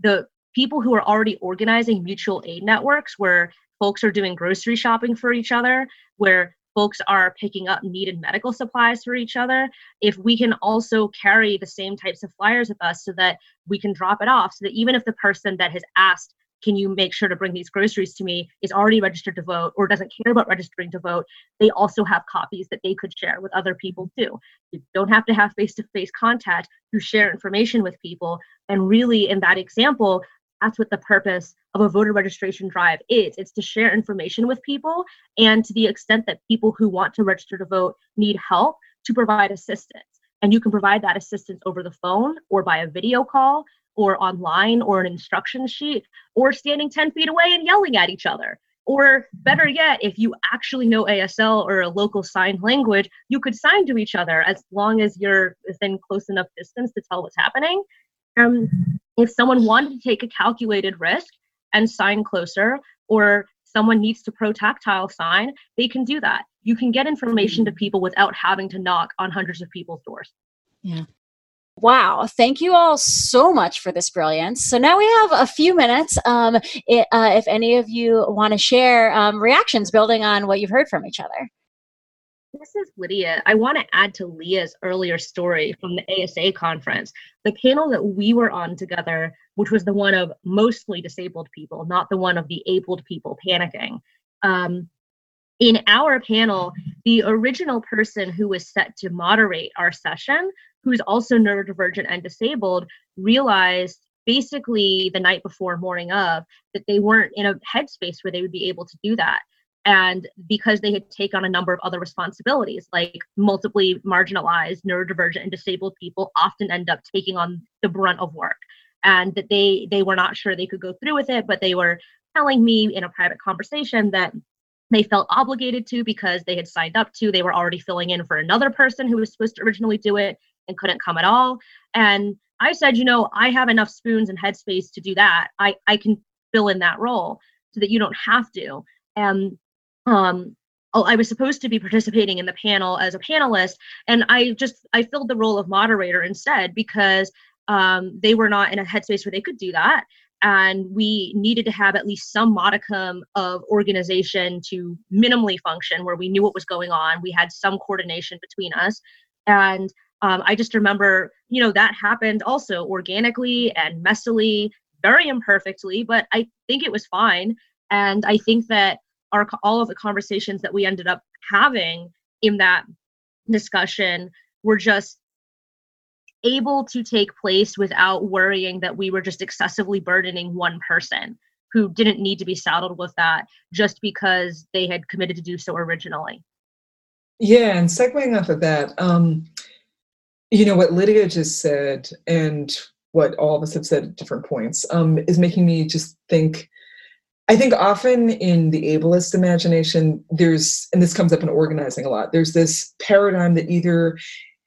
the people who are already organizing mutual aid networks where folks are doing grocery shopping for each other, where folks are picking up needed medical supplies for each other, if we can also carry the same types of flyers with us so that we can drop it off, so that even if the person that has asked, can you make sure to bring these groceries to me, is already registered to vote or doesn't care about registering to vote, they also have copies that they could share with other people too. You don't have to have face to face contact, you share information with people. And really, in that example, that's what the purpose of a voter registration drive is. It's to share information with people and to the extent that people who want to register to vote need help to provide assistance. And you can provide that assistance over the phone or by a video call or online or an instruction sheet or standing 10 feet away and yelling at each other. Or better yet if you actually know asl or a local sign language you could sign to each other as long as you're within close enough distance to tell what's happening. Um, if someone wanted to take a calculated risk and sign closer, or someone needs to pro tactile sign, they can do that. You can get information to people without having to knock on hundreds of people's doors. Yeah. Wow. Thank you all so much for this brilliance. So now we have a few minutes. Um, it, uh, if any of you want to share um, reactions building on what you've heard from each other. This is Lydia. I want to add to Leah's earlier story from the ASA conference. The panel that we were on together, which was the one of mostly disabled people, not the one of the abled people panicking. Um, in our panel, the original person who was set to moderate our session, who's also neurodivergent and disabled, realized basically the night before, morning of, that they weren't in a headspace where they would be able to do that. And because they had taken on a number of other responsibilities, like multiply marginalized, neurodivergent, and disabled people often end up taking on the brunt of work. And that they they were not sure they could go through with it, but they were telling me in a private conversation that they felt obligated to because they had signed up to. They were already filling in for another person who was supposed to originally do it and couldn't come at all. And I said, you know, I have enough spoons and headspace to do that. I, I can fill in that role so that you don't have to. And um, oh, I was supposed to be participating in the panel as a panelist, and I just I filled the role of moderator instead because um, they were not in a headspace where they could do that, and we needed to have at least some modicum of organization to minimally function, where we knew what was going on. We had some coordination between us, and um, I just remember, you know, that happened also organically and messily, very imperfectly, but I think it was fine. And I think that our all of the conversations that we ended up having in that discussion were just able to take place without worrying that we were just excessively burdening one person who didn't need to be saddled with that just because they had committed to do so originally. Yeah, and segueing off of that, um, you know, what Lydia just said and what all of us have said at different points um, is making me just think I think often in the ableist imagination, there's, and this comes up in organizing a lot, there's this paradigm that either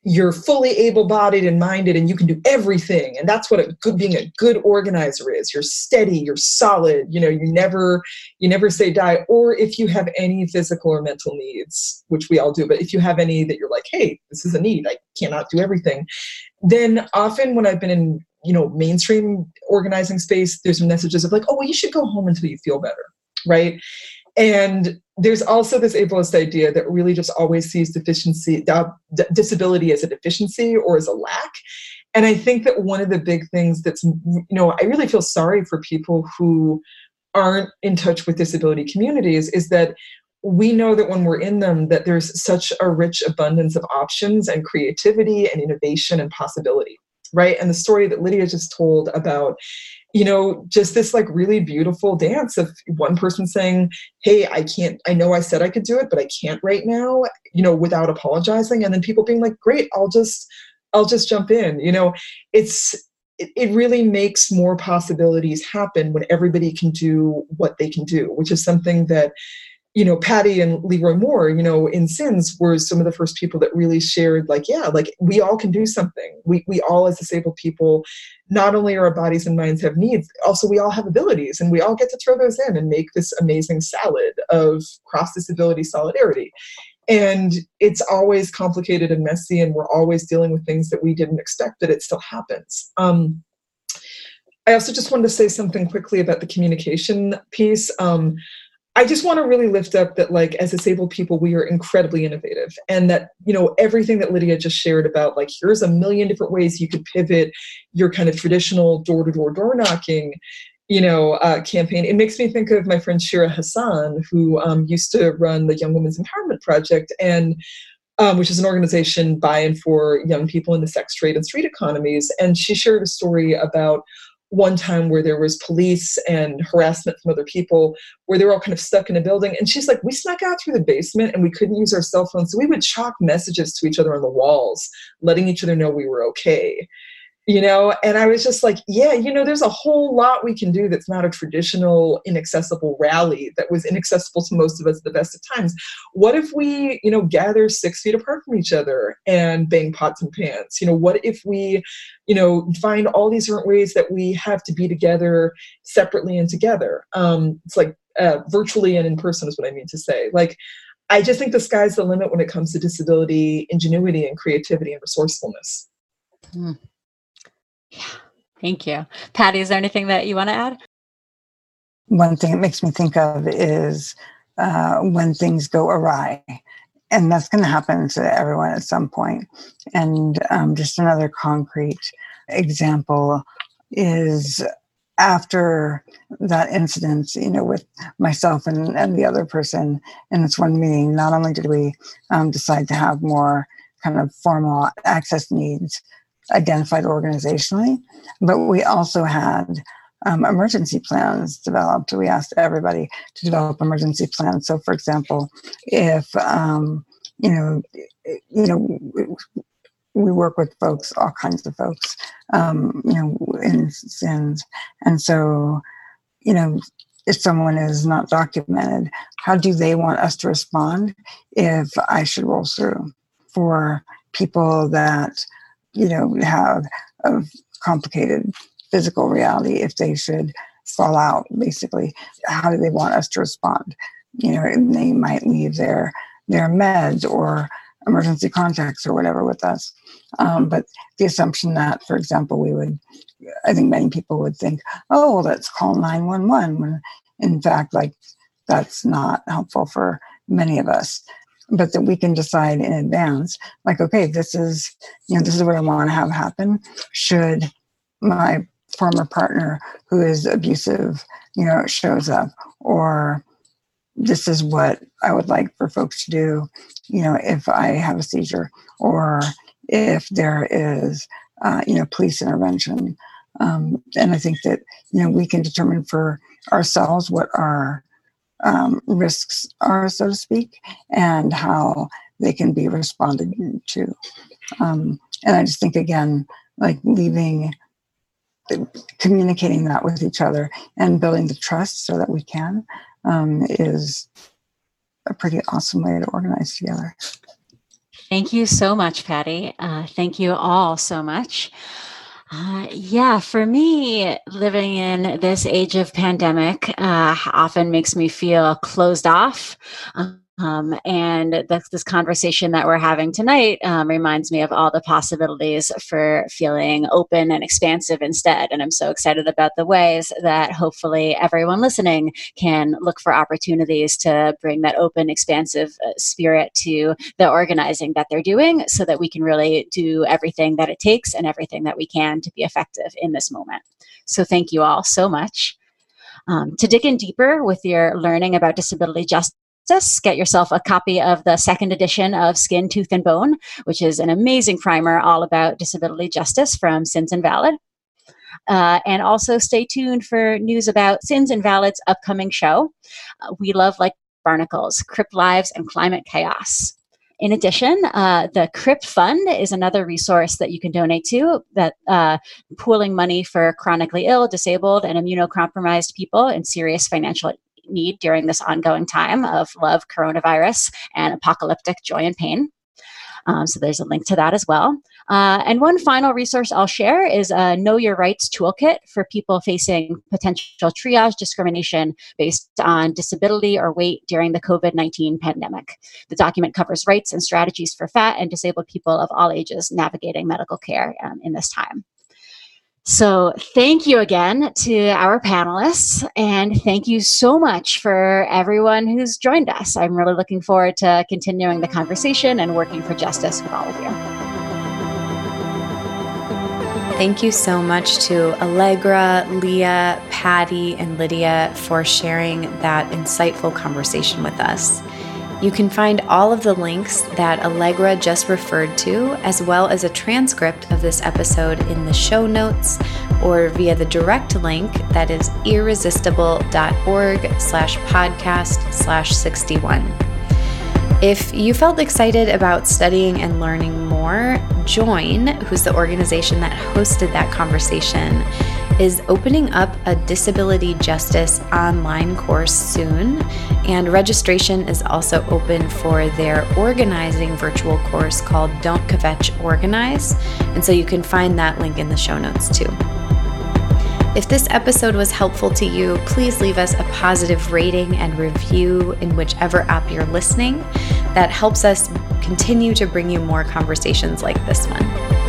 you're fully able-bodied and minded and you can do everything and that's what a good being a good organizer is. You're steady you're solid you know you never you never say die. Or if you have any physical or mental needs which we all do but if you have any that you're like hey this is a need i cannot do everything then often when i've been in you know mainstream organizing space there's messages of like oh well you should go home until you feel better right? And there's also this ableist idea that really just always sees deficiency disability as a deficiency or as a lack. And i think that one of the big things that's you know i really feel sorry for people who aren't in touch with disability communities is that we know that when we're in them that there's such a rich abundance of options and creativity and innovation and possibility right? And the story that lydia just told about you know just this like really beautiful dance of one person saying hey i can't i know i said i could do it but i can't right now you know without apologizing and then people being like great i'll just i'll just jump in you know? It's it, really makes more possibilities happen when everybody can do what they can do which is something that you know, Patty and Leroy Moore, you know, in Sins were some of the first people that really shared, like, yeah, like we all can do something. We we all as disabled people, not only our bodies and minds have needs, also we all have abilities, and we all get to throw those in and make this amazing salad of cross disability solidarity. And it's always complicated and messy, and we're always dealing with things that we didn't expect, but it still happens. Um, I also just wanted to say something quickly about the communication piece. Um, I just want to really lift up that, like, as disabled people, we are incredibly innovative. And that, you know, everything that Lydia just shared about, like, here's a million different ways you could pivot your kind of traditional door to door door knocking, you know, uh, campaign. It makes me think of my friend Shira Hassan, who um, used to run the Young Women's Empowerment Project. And um, which is an organization by and for young people in the sex trade and street economies. And she shared a story about one time where there was police and harassment from other people where they were all kind of stuck in a building and she's like we snuck out through the basement and we couldn't use our cell phones. So we would chalk messages to each other on the walls letting each other know we were okay you know? And i was just like yeah you know there's a whole lot we can do that's not a traditional inaccessible rally that was inaccessible to most of us at the best of times. What if we you know gather six feet apart from each other and bang pots and pans? You know what if we you know find all these different ways that we have to be together separately and together? Um it's like uh, virtually and in person is what i mean to say. Like i just think the sky's the limit when it comes to disability ingenuity and creativity and resourcefulness. Mm. Yeah. Thank you. Patty, is there anything that you want to add? One thing it makes me think of is uh, when things go awry. and that's going to happen to everyone at some point. And um, just another concrete example is after that incident, you know, with myself and, and the other person in this one meeting, not only did we um, decide to have more kind of formal access needs identified organizationally, but we also had um, emergency plans developed. We asked everybody to develop emergency plans. So, for example, if um, you know, you know, we work with folks, all kinds of folks, um, you know, in SINS, and so, you know, if someone is not documented, how do they want us to respond if I should roll through for people that you know have a complicated physical reality if they should fall out basically. How do they want us to respond? You know they might leave their their meds or emergency contacts or whatever with us. Um, but the assumption that for example we would i think many people would think oh well let's call 911 when in fact like that's not helpful for many of us but that we can decide in advance like okay this is you know this is what i want to have happen should my former partner who is abusive, you know, shows up, or this is what I would like for folks to do, you know, if I have a seizure, or if there is, uh, you know, police intervention. Um, and I think that, you know, we can determine for ourselves what our um, risks are, so to speak, and how they can be responded to. Um, and I just think, again, like leaving communicating that with each other and building the trust so that we can um, is a pretty awesome way to organize together. Thank you so much, Patty. Uh, thank you all so much. Uh, yeah, for me, living in this age of pandemic uh, often makes me feel closed off. Um, and this conversation that we're having tonight um, reminds me of all the possibilities for feeling open and expansive instead. And I'm so excited about the ways that hopefully everyone listening can look for opportunities to bring that open, expansive uh, spirit to the organizing that they're doing so that we can really do everything that it takes and everything that we can to be effective in this moment. So, thank you all so much. Um, to dig in deeper with your learning about disability justice Justice, get yourself a copy of the second edition of Skin, Tooth, and Bone, which is an amazing primer all about disability justice from SINS Invalid. Uh, and also stay tuned for news about SINS Invalid's upcoming show. Uh, we love like barnacles, crip lives, and climate chaos. In addition, uh, the Crip Fund is another resource that you can donate to that uh, pooling money for chronically ill, disabled, and immunocompromised people in serious financial need during this ongoing time of love, coronavirus, and apocalyptic joy and pain. Um, so there's a link to that as well. Uh, and one final resource I'll share is a Know Your Rights toolkit for people facing potential triage discrimination based on disability or weight during the COVID 19 pandemic. The document covers rights and strategies for fat and disabled people of all ages navigating medical care um, in this time. So, thank you again to our panelists, and thank you so much for everyone who's joined us. I'm really looking forward to continuing the conversation and working for justice with all of you. Thank you so much to Allegra, Leah, Patty, and Lydia for sharing that insightful conversation with us. You can find all of the links that Allegra just referred to, as well as a transcript of this episode in the show notes or via the direct link that is irresistible.org slash podcast slash 61. If you felt excited about studying and learning more, Join, who's the organization that hosted that conversation, is opening up a disability justice online course soon, and registration is also open for their organizing virtual course called Don't Kvetch Organize. And so you can find that link in the show notes too. If this episode was helpful to you, please leave us a positive rating and review in whichever app you're listening. That helps us continue to bring you more conversations like this one.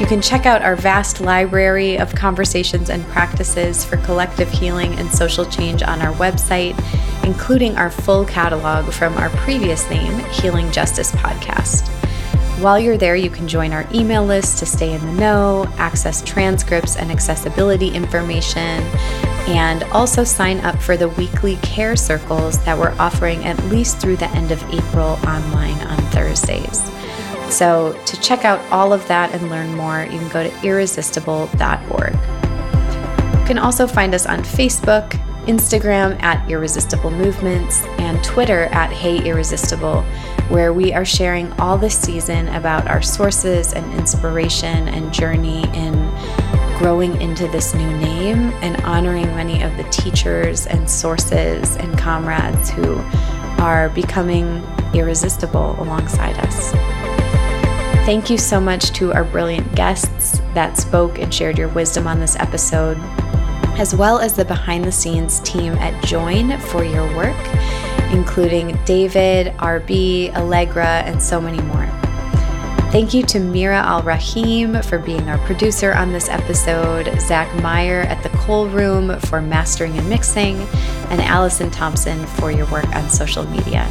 You can check out our vast library of conversations and practices for collective healing and social change on our website, including our full catalog from our previous name, Healing Justice Podcast. While you're there, you can join our email list to stay in the know, access transcripts and accessibility information, and also sign up for the weekly care circles that we're offering at least through the end of April online on Thursdays. So, to check out all of that and learn more, you can go to irresistible.org. You can also find us on Facebook, Instagram at Irresistible Movements, and Twitter at Hey Irresistible, where we are sharing all this season about our sources and inspiration and journey in growing into this new name and honoring many of the teachers and sources and comrades who are becoming irresistible alongside us. Thank you so much to our brilliant guests that spoke and shared your wisdom on this episode, as well as the behind the scenes team at Join for your work, including David, RB, Allegra, and so many more. Thank you to Mira Al Rahim for being our producer on this episode, Zach Meyer at the Cole Room for mastering and mixing, and Allison Thompson for your work on social media.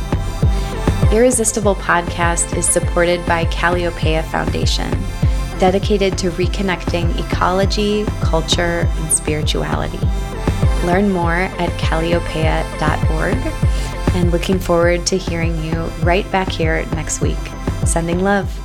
Irresistible podcast is supported by Kalliopeia Foundation, dedicated to reconnecting ecology, culture, and spirituality. Learn more at kalliopeia.org and looking forward to hearing you right back here next week. Sending love.